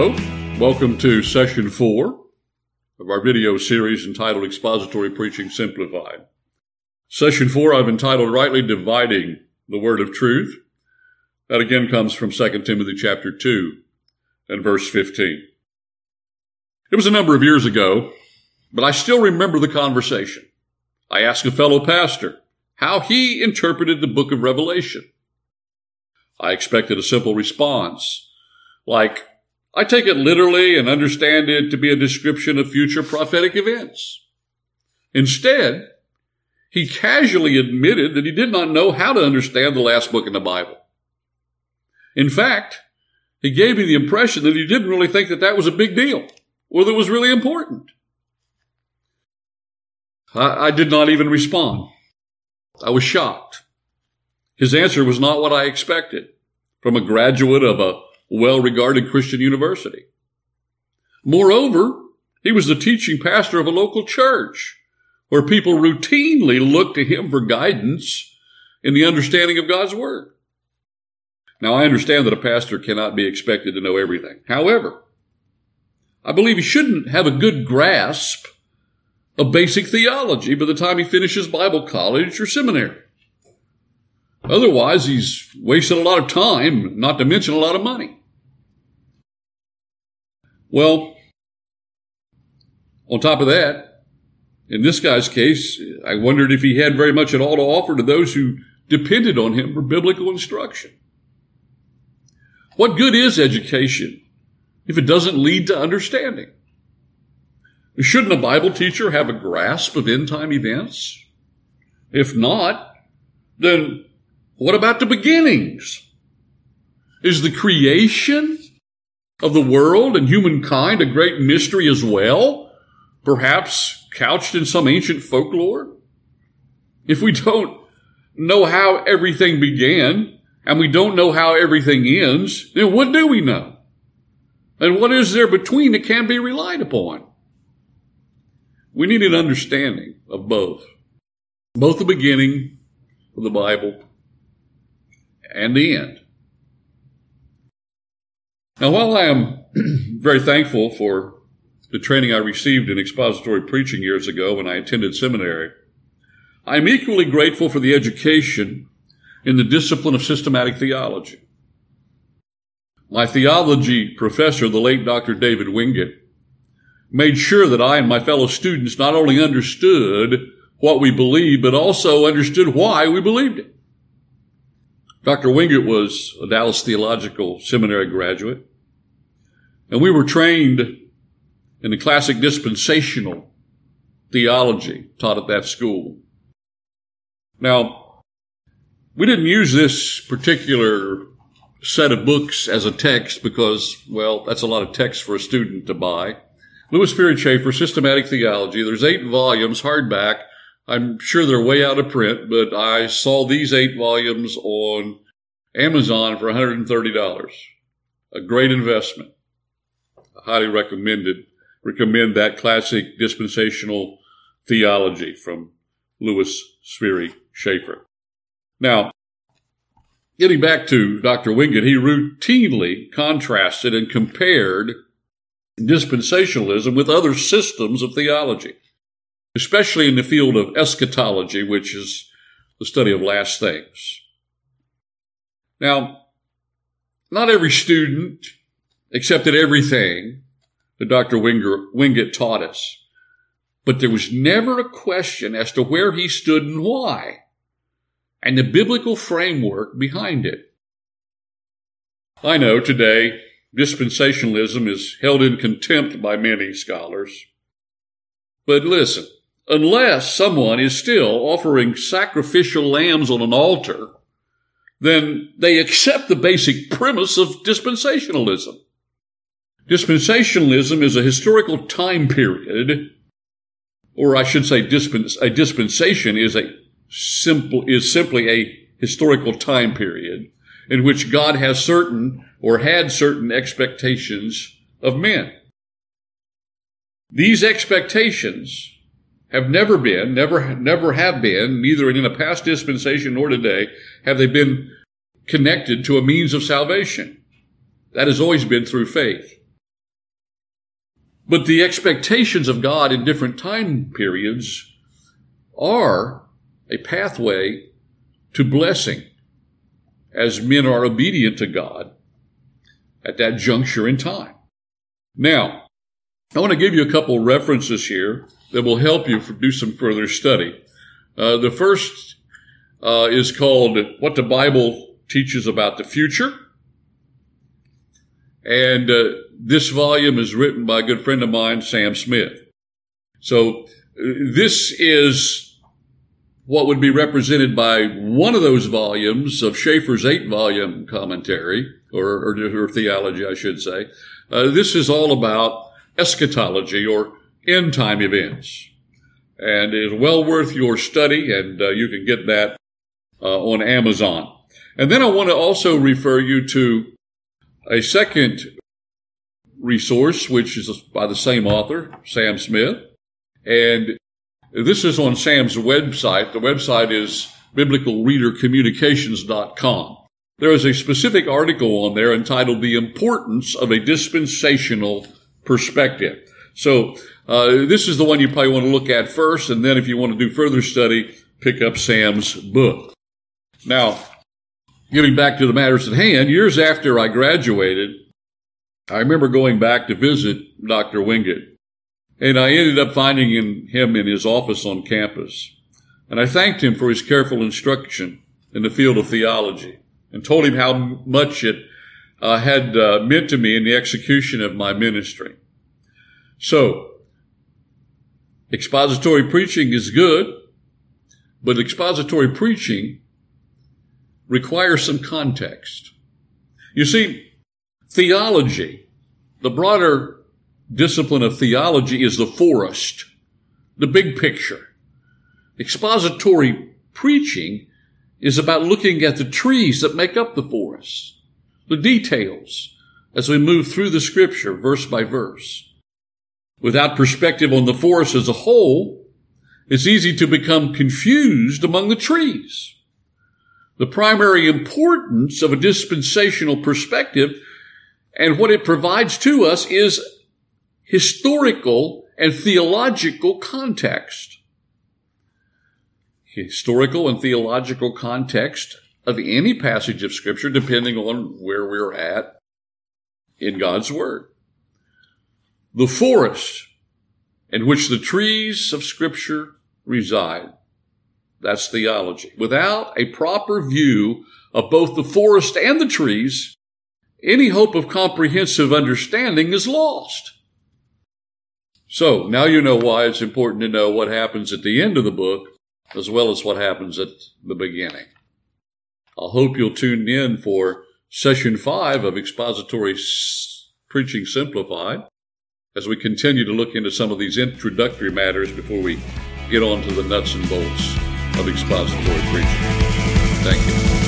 Hello, welcome to session four of our video series entitled Expository Preaching Simplified. Session four I've entitled Rightly Dividing the Word of Truth. That again comes from 2 Timothy chapter 2 and verse 15. It was a number of years ago, but I still remember the conversation. I asked a fellow pastor how he interpreted the book of Revelation. I expected a simple response, like, I take it literally and understand it to be a description of future prophetic events. Instead, he casually admitted that he did not know how to understand the last book in the Bible. In fact, he gave me the impression that he didn't really think that that was a big deal or that it was really important. I, I did not even respond. I was shocked. His answer was not what I expected from a graduate of a well regarded Christian university. Moreover, he was the teaching pastor of a local church where people routinely looked to him for guidance in the understanding of God's Word. Now, I understand that a pastor cannot be expected to know everything. However, I believe he shouldn't have a good grasp of basic theology by the time he finishes Bible college or seminary. Otherwise, he's wasted a lot of time, not to mention a lot of money. Well, on top of that, in this guy's case, I wondered if he had very much at all to offer to those who depended on him for biblical instruction. What good is education if it doesn't lead to understanding? Shouldn't a Bible teacher have a grasp of end time events? If not, then what about the beginnings? Is the creation of the world and humankind a great mystery as well? Perhaps couched in some ancient folklore? If we don't know how everything began, and we don't know how everything ends, then what do we know? And what is there between that can be relied upon? We need an understanding of both. Both the beginning of the Bible and the end. Now, while I am very thankful for the training I received in expository preaching years ago when I attended seminary, I am equally grateful for the education in the discipline of systematic theology. My theology professor, the late Dr. David Wingate, made sure that I and my fellow students not only understood what we believed, but also understood why we believed it. Dr. Wingate was a Dallas Theological Seminary graduate, and we were trained in the classic dispensational theology taught at that school. Now, we didn't use this particular set of books as a text because, well, that's a lot of text for a student to buy. Lewis Sperry Chafer, Systematic Theology. There's eight volumes, hardback. I'm sure they're way out of print, but I saw these eight volumes on Amazon for $130. A great investment. I highly recommended, recommend that classic dispensational theology from Lewis Sperry Chafer. Now, getting back to Dr. Wingate, he routinely contrasted and compared dispensationalism with other systems of theology, especially in the field of eschatology, which is the study of last things. Now, not every student accepted everything that Dr. Wingate taught us, but there was never a question as to where he stood and why and the biblical framework behind it. I know today dispensationalism is held in contempt by many scholars. But listen, unless someone is still offering sacrificial lambs on an altar, then they accept the basic premise of dispensationalism. Dispensationalism is a historical time period, or I should say dispens- a dispensation is a simple, is simply a historical time period in which God has certain or had certain expectations of men. These expectations have never been, never, never have been, neither in a past dispensation nor today, have they been connected to a means of salvation. That has always been through faith. But the expectations of God in different time periods are a pathway to blessing as men are obedient to God at that juncture in time. Now, I want to give you a couple references here that will help you do some further study. Uh, the first uh, is called What the Bible Teaches About the Future. And uh, this volume is written by a good friend of mine, Sam Smith. So uh, this is what would be represented by one of those volumes of Chafer's eight volume commentary, or, or, or theology, I should say. Uh, this is all about eschatology or end time events. And it's well worth your study, and uh, you can get that uh, on Amazon. And then I want to also refer you to a second resource, which is by the same author, Sam Smith. And this is on Sam's website. The website is biblicalreadercommunications.com. There is a specific article on there entitled The Importance of a Dispensational Perspective. So, uh, this is the one you probably want to look at first, and then if you want to do further study, pick up Sam's book. Now, getting back to the matters at hand, years after I graduated, I remember going back to visit Dr. Wingate. And I ended up finding him in his office on campus. And I thanked him for his careful instruction in the field of theology and told him how much it uh, had uh, meant to me in the execution of my ministry. So, expository preaching is good, but expository preaching requires some context. You see, theology, the broader discipline of theology is the forest, the big picture. Expository preaching is about looking at the trees that make up the forest, the details as we move through the scripture verse by verse. Without perspective on the forest as a whole, it's easy to become confused among the trees. The primary importance of a dispensational perspective and what it provides to us is historical and theological context. Historical and theological context of any passage of scripture, depending on where we're at in God's word. The forest in which the trees of scripture reside. That's theology. Without a proper view of both the forest and the trees, any hope of comprehensive understanding is lost. So now you know why it's important to know what happens at the end of the book as well as what happens at the beginning. I hope you'll tune in for session five of Expository Preaching Simplified as we continue to look into some of these introductory matters before we get on to the nuts and bolts of expository preaching. Thank you.